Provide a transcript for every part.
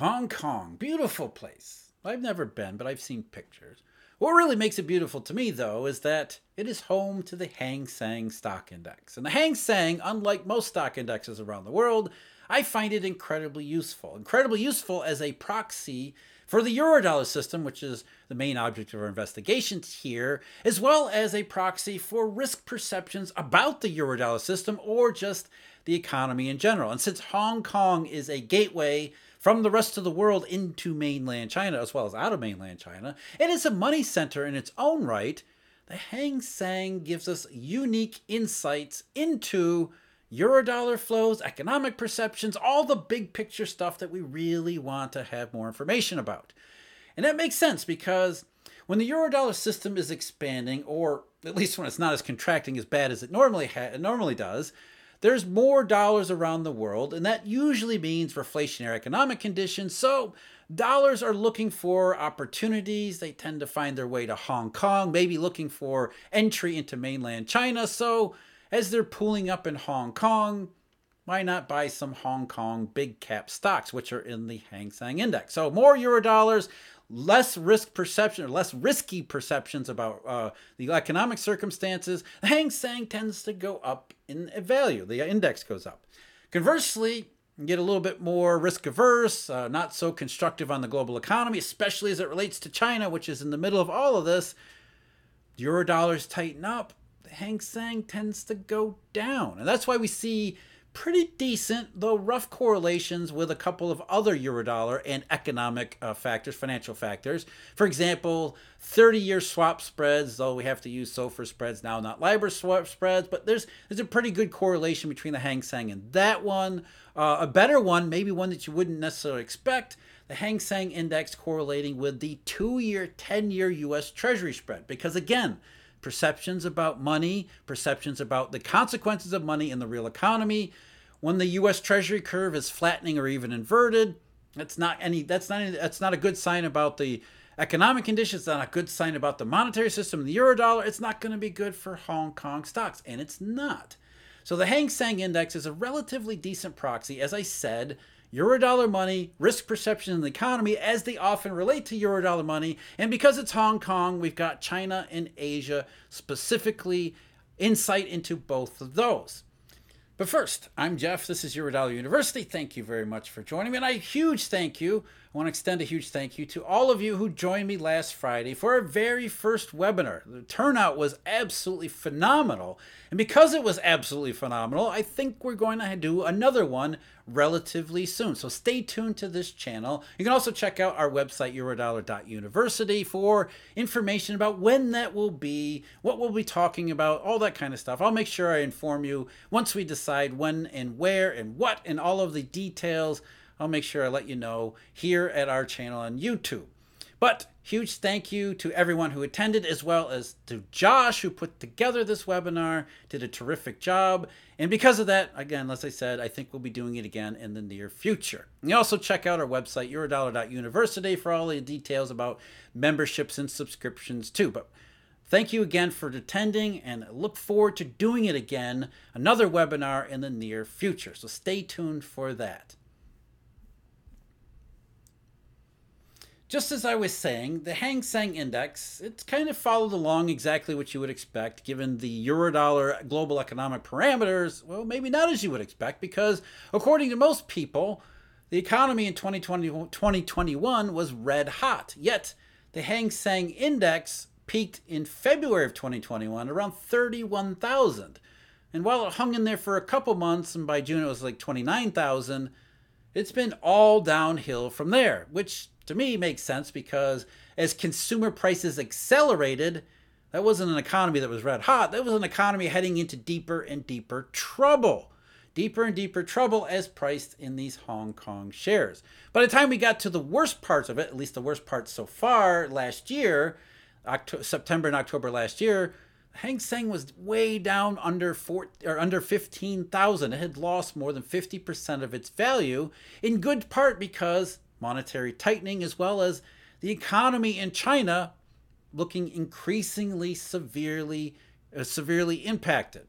Hong Kong, beautiful place. I've never been, but I've seen pictures. What really makes it beautiful to me, though, is that it is home to the Hang Seng Stock Index. And the Hang Seng, unlike most stock indexes around the world, I find it incredibly useful. Incredibly useful as a proxy for the Eurodollar system, which is the main object of our investigations here, as well as a proxy for risk perceptions about the Eurodollar system or just the economy in general. And since Hong Kong is a gateway from the rest of the world into mainland China as well as out of mainland China. It is a money center in its own right. The Hang Seng gives us unique insights into Eurodollar flows, economic perceptions, all the big picture stuff that we really want to have more information about. And that makes sense because when the Eurodollar system is expanding, or at least when it's not as contracting as bad as it normally ha- normally does, there's more dollars around the world, and that usually means reflationary economic conditions. So, dollars are looking for opportunities. They tend to find their way to Hong Kong, maybe looking for entry into mainland China. So, as they're pooling up in Hong Kong, why not buy some Hong Kong big cap stocks, which are in the Hang Seng Index? So, more euro dollars, less risk perception or less risky perceptions about uh, the economic circumstances, the Hang Seng tends to go up in value. The index goes up. Conversely, you get a little bit more risk averse, uh, not so constructive on the global economy, especially as it relates to China, which is in the middle of all of this. Euro dollars tighten up, the Hang Seng tends to go down. And that's why we see pretty decent, though rough correlations with a couple of other eurodollar and economic uh, factors, financial factors. For example, 30 year swap spreads, though we have to use SOFR spreads now, not LIBOR swap spreads, but there's, there's a pretty good correlation between the Hang Seng and that one. Uh, a better one, maybe one that you wouldn't necessarily expect, the Hang Seng index correlating with the two year, 10 year US Treasury spread. Because again, perceptions about money, perceptions about the consequences of money in the real economy. When the US Treasury curve is flattening or even inverted, that's not any that's not any, that's not a good sign about the economic conditions, not a good sign about the monetary system, the euro dollar. It's not going to be good for Hong Kong stocks, and it's not. So the Hang Seng index is a relatively decent proxy, as I said, Eurodollar money, risk perception in the economy as they often relate to Eurodollar money. And because it's Hong Kong, we've got China and Asia specifically insight into both of those. But first, I'm Jeff. This is Eurodollar University. Thank you very much for joining me. And a huge thank you I want to extend a huge thank you to all of you who joined me last Friday for our very first webinar. The turnout was absolutely phenomenal. And because it was absolutely phenomenal, I think we're going to do another one relatively soon. So stay tuned to this channel. You can also check out our website, eurodollar.university, for information about when that will be, what we'll be talking about, all that kind of stuff. I'll make sure I inform you once we decide when and where and what and all of the details. I'll make sure I let you know here at our channel on YouTube. But huge thank you to everyone who attended, as well as to Josh, who put together this webinar, did a terrific job. And because of that, again, as I said, I think we'll be doing it again in the near future. You also check out our website, eurodollar.university, for all the details about memberships and subscriptions, too. But thank you again for attending, and I look forward to doing it again, another webinar in the near future. So stay tuned for that. Just as I was saying, the Hang Seng Index, it's kind of followed along exactly what you would expect given the Eurodollar global economic parameters. Well, maybe not as you would expect, because according to most people, the economy in 2020, 2021 was red hot. Yet, the Hang Seng Index peaked in February of 2021 around 31,000. And while it hung in there for a couple months, and by June it was like 29,000, it's been all downhill from there, which to me makes sense because as consumer prices accelerated, that wasn't an economy that was red hot. That was an economy heading into deeper and deeper trouble. Deeper and deeper trouble as priced in these Hong Kong shares. By the time we got to the worst parts of it, at least the worst parts so far last year, October, September and October last year, Hang Seng was way down under four, or under 15,000. It had lost more than 50% of its value, in good part because monetary tightening, as well as the economy in China looking increasingly severely uh, severely impacted.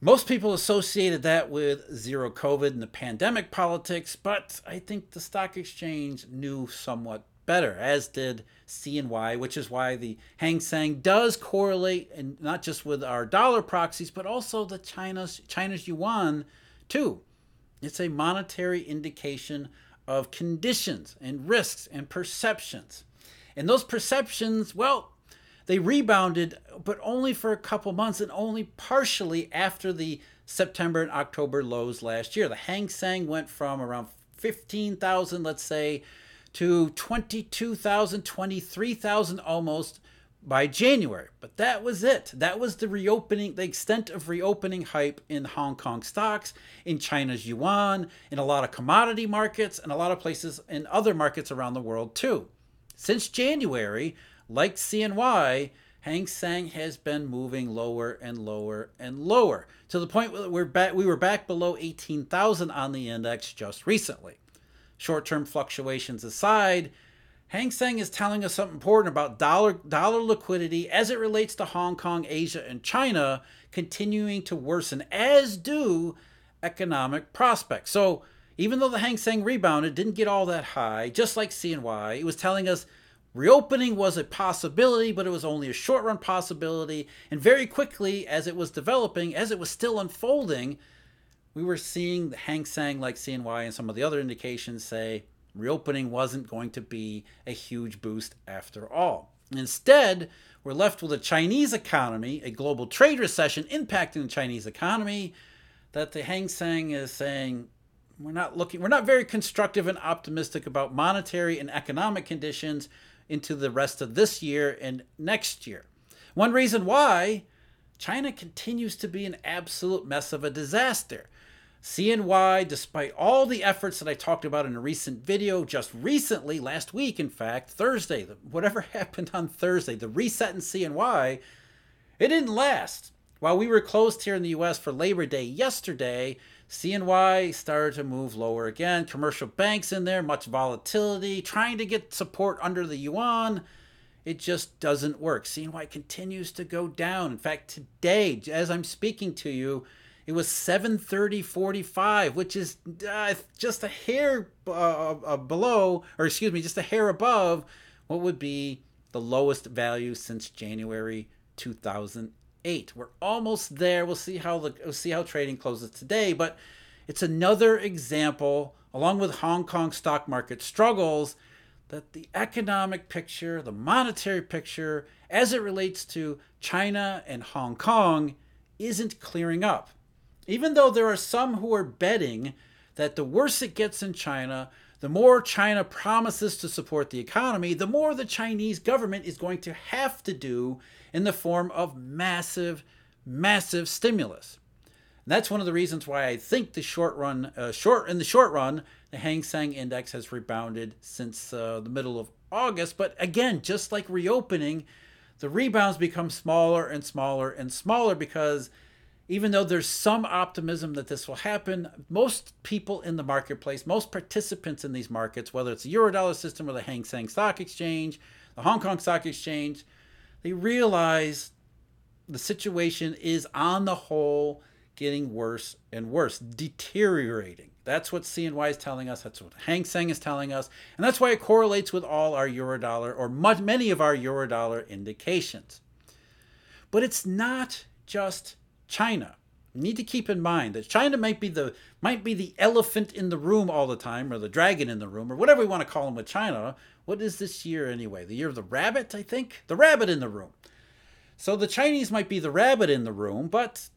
Most people associated that with zero COVID and the pandemic politics, but I think the stock exchange knew somewhat better, as did CNY, which is why the Hang Seng does correlate, and not just with our dollar proxies, but also the China's China's yuan too. It's a monetary indication of conditions and risks and perceptions. And those perceptions, well, they rebounded, but only for a couple months and only partially after the September and October lows last year. The Hang Seng went from around 15,000, let's say, to 22,000, 23,000 almost by January. But that was it. That was the reopening, the extent of reopening hype in Hong Kong stocks, in China's yuan, in a lot of commodity markets, and a lot of places in other markets around the world too. Since January, like CNY, Hang Seng has been moving lower and lower and lower to the point where we're back, we were back below 18,000 on the index just recently. Short term fluctuations aside, Hang Seng is telling us something important about dollar, dollar liquidity as it relates to Hong Kong, Asia, and China continuing to worsen, as do economic prospects. So, even though the Hang Seng rebounded, didn't get all that high, just like CNY, it was telling us reopening was a possibility, but it was only a short run possibility. And very quickly, as it was developing, as it was still unfolding, we were seeing the Hang Seng, like CNY and some of the other indications, say reopening wasn't going to be a huge boost after all. Instead, we're left with a Chinese economy, a global trade recession impacting the Chinese economy, that the Hang Seng is saying we're not looking we're not very constructive and optimistic about monetary and economic conditions into the rest of this year and next year. One reason why China continues to be an absolute mess of a disaster. CNY, despite all the efforts that I talked about in a recent video just recently, last week, in fact, Thursday, whatever happened on Thursday, the reset in CNY, it didn't last. While we were closed here in the US for Labor Day yesterday, CNY started to move lower again. Commercial banks in there, much volatility, trying to get support under the yuan. It just doesn't work. CNY continues to go down. In fact, today, as I'm speaking to you, it was 730.45, which is uh, just a hair uh, uh, below, or excuse me, just a hair above what would be the lowest value since January 2008. We're almost there. We'll see how the we'll see how trading closes today, but it's another example, along with Hong Kong stock market struggles, that the economic picture, the monetary picture, as it relates to China and Hong Kong, isn't clearing up. Even though there are some who are betting that the worse it gets in China, the more China promises to support the economy, the more the Chinese government is going to have to do in the form of massive, massive stimulus. And that's one of the reasons why I think the short run, uh, short in the short run, the Hang Seng Index has rebounded since uh, the middle of August. But again, just like reopening, the rebounds become smaller and smaller and smaller because even though there's some optimism that this will happen, most people in the marketplace, most participants in these markets, whether it's the Eurodollar system or the Hang Seng Stock Exchange, the Hong Kong Stock Exchange, they realize the situation is on the whole getting worse and worse, deteriorating. That's what CNY is telling us. That's what Hang Seng is telling us. And that's why it correlates with all our Eurodollar or much, many of our Eurodollar indications. But it's not just China. You need to keep in mind that China might be the might be the elephant in the room all the time, or the dragon in the room, or whatever we want to call them with China. What is this year anyway? The year of the rabbit, I think. The rabbit in the room. So the Chinese might be the rabbit in the room, but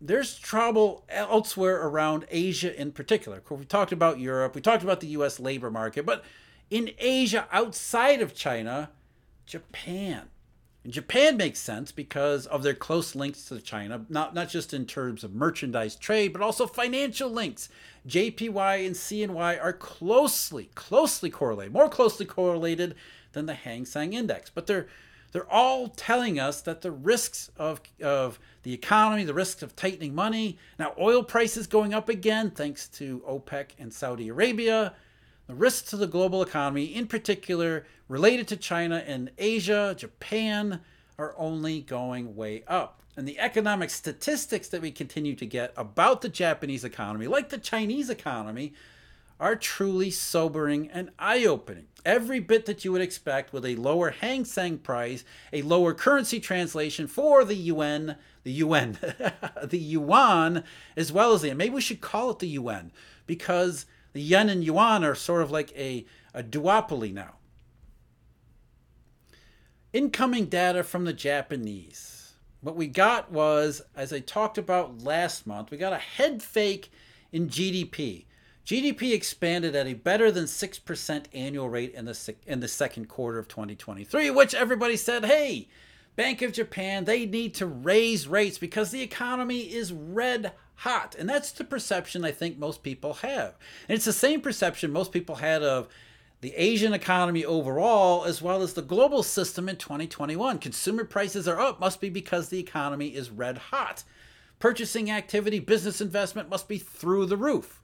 there's trouble elsewhere around Asia in particular. We talked about Europe, we talked about the US labor market, but in Asia outside of China, Japan. Japan makes sense because of their close links to China, not, not just in terms of merchandise trade, but also financial links. JPY and CNY are closely, closely correlated, more closely correlated than the Hang Seng Index. But they're they're all telling us that the risks of, of the economy, the risks of tightening money, now oil prices going up again thanks to OPEC and Saudi Arabia, the risks to the global economy, in particular related to China and Asia, Japan, are only going way up. And the economic statistics that we continue to get about the Japanese economy, like the Chinese economy, are truly sobering and eye opening. Every bit that you would expect with a lower Hang Seng price, a lower currency translation for the yuan, the yuan, the yuan, as well as the maybe we should call it the yuan because the yen and yuan are sort of like a, a duopoly now. Incoming data from the Japanese. What we got was, as I talked about last month, we got a head fake in GDP. GDP expanded at a better than 6% annual rate in the, in the second quarter of 2023, which everybody said, hey, Bank of Japan, they need to raise rates because the economy is red hot. And that's the perception I think most people have. And it's the same perception most people had of the Asian economy overall, as well as the global system in 2021. Consumer prices are up, must be because the economy is red hot. Purchasing activity, business investment must be through the roof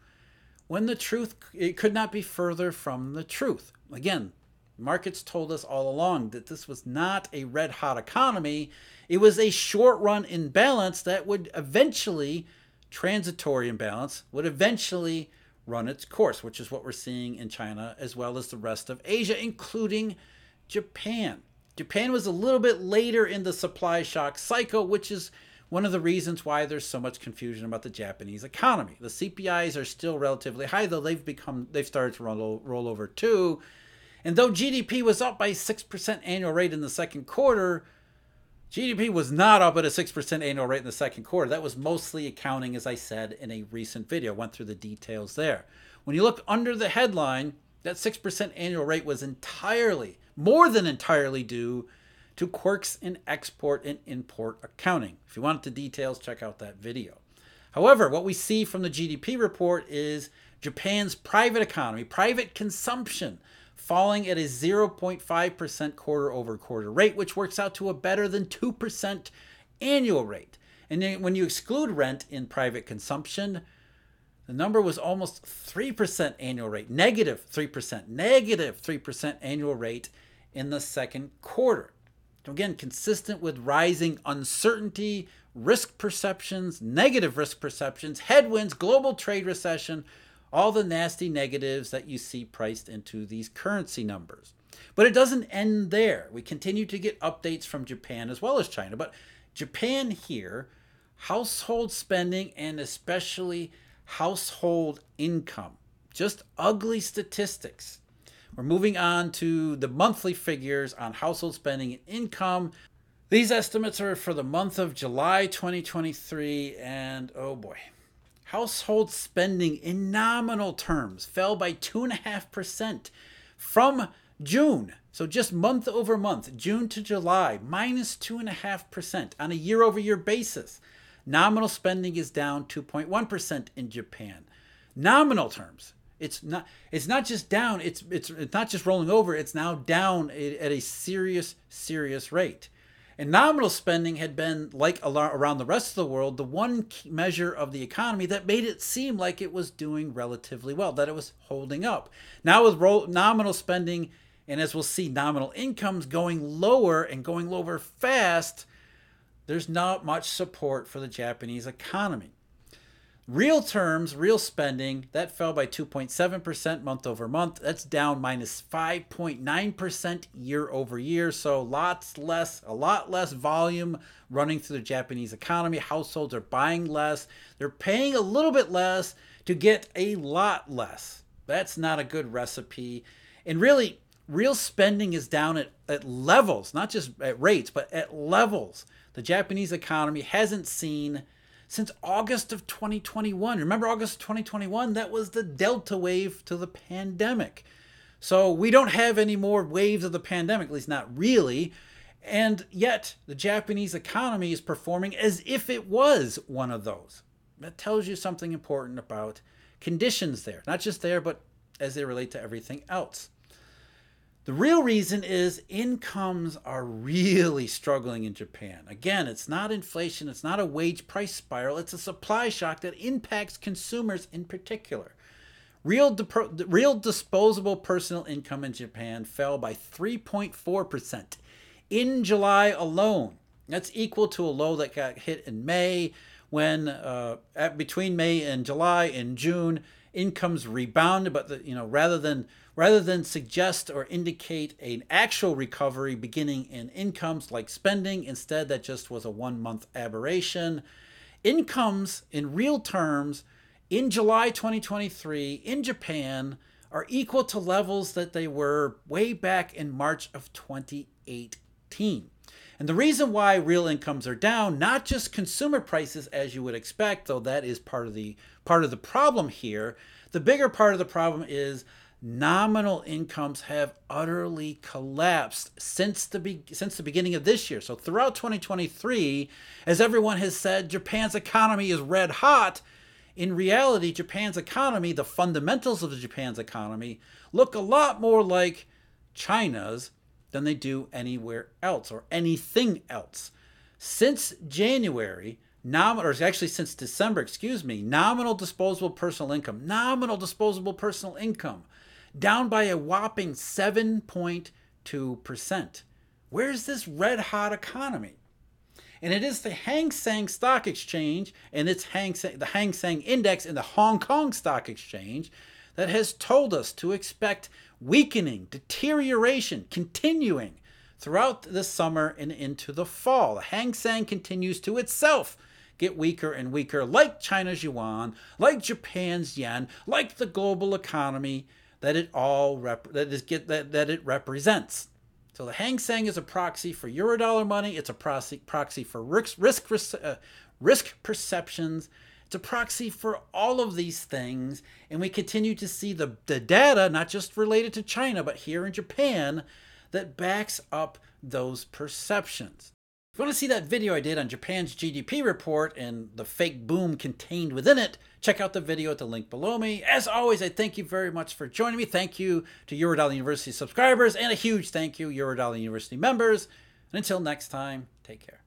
when the truth it could not be further from the truth. Again, markets told us all along that this was not a red hot economy. It was a short run imbalance that would eventually transitory imbalance would eventually run its course, which is what we're seeing in China as well as the rest of Asia, including Japan. Japan was a little bit later in the supply shock cycle, which is one of the reasons why there's so much confusion about the Japanese economy. The CPIs are still relatively high, though they've become they've started to roll, roll over too. And though GDP was up by 6% annual rate in the second quarter, GDP was not up at a 6% annual rate in the second quarter. That was mostly accounting, as I said in a recent video. I went through the details there. When you look under the headline, that 6% annual rate was entirely, more than entirely due to quirks in export and import accounting. If you want the details, check out that video. However, what we see from the GDP report is Japan's private economy, private consumption, falling at a 0.5% quarter over quarter rate, which works out to a better than 2% annual rate. And then when you exclude rent in private consumption, the number was almost 3% annual rate, negative 3%, negative 3% annual rate in the second quarter. Again, consistent with rising uncertainty, risk perceptions, negative risk perceptions, headwinds, global trade recession, all the nasty negatives that you see priced into these currency numbers. But it doesn't end there. We continue to get updates from Japan as well as China. But Japan here, household spending and especially household income, just ugly statistics. We're moving on to the monthly figures on household spending and income. These estimates are for the month of July 2023, and oh boy. Household spending in nominal terms fell by 2.5% from June. So just month over month, June to July, minus 2.5% on a year over year basis. Nominal spending is down 2.1% in Japan. Nominal terms, it's not it's not just down it's it's it's not just rolling over it's now down at a serious serious rate and nominal spending had been like around the rest of the world the one measure of the economy that made it seem like it was doing relatively well that it was holding up. Now with nominal spending and as we'll see nominal incomes going lower and going lower fast there's not much support for the japanese economy Real terms, real spending, that fell by 2.7% month over month. That's down minus 5.9% year over year. So lots less, a lot less volume running through the Japanese economy. Households are buying less. They're paying a little bit less to get a lot less. That's not a good recipe. And really, real spending is down at, at levels, not just at rates, but at levels. The Japanese economy hasn't seen since August of 2021. Remember August 2021? That was the Delta wave to the pandemic. So we don't have any more waves of the pandemic, at least not really. And yet the Japanese economy is performing as if it was one of those. That tells you something important about conditions there, not just there, but as they relate to everything else. The real reason is incomes are really struggling in Japan. Again, it's not inflation, it's not a wage price spiral, it's a supply shock that impacts consumers in particular. Real, real disposable personal income in Japan fell by 3.4%, in July alone. That's equal to a low that got hit in May when uh, at, between May and July and June incomes rebounded, but the, you know rather than rather than suggest or indicate an actual recovery beginning in incomes like spending, instead that just was a one month aberration. Incomes in real terms in July 2023 in Japan are equal to levels that they were way back in March of 2018. And the reason why real incomes are down, not just consumer prices as you would expect, though that is part of the part of the problem here. The bigger part of the problem is nominal incomes have utterly collapsed since the be- since the beginning of this year. So throughout 2023, as everyone has said, Japan's economy is red hot. In reality, Japan's economy, the fundamentals of Japan's economy look a lot more like China's than they do anywhere else or anything else. Since January, nominal, or actually since December, excuse me, nominal disposable personal income, nominal disposable personal income, down by a whopping 7.2%. Where's this red hot economy? And it is the Hang Seng Stock Exchange and its Hang Seng, the Hang Seng Index in the Hong Kong Stock Exchange that has told us to expect weakening, deterioration continuing throughout the summer and into the fall. The Hang Seng continues to itself get weaker and weaker, like China's yuan, like Japan's yen, like the global economy that it all rep- that is get that, that it represents. So the Hang Seng is a proxy for eurodollar money. It's a proxy proxy for risk risk uh, risk perceptions. It's a proxy for all of these things. And we continue to see the, the data, not just related to China, but here in Japan, that backs up those perceptions. If you want to see that video I did on Japan's GDP report and the fake boom contained within it, check out the video at the link below me. As always, I thank you very much for joining me. Thank you to Eurodollar University subscribers, and a huge thank you, Eurodollar University members. And until next time, take care.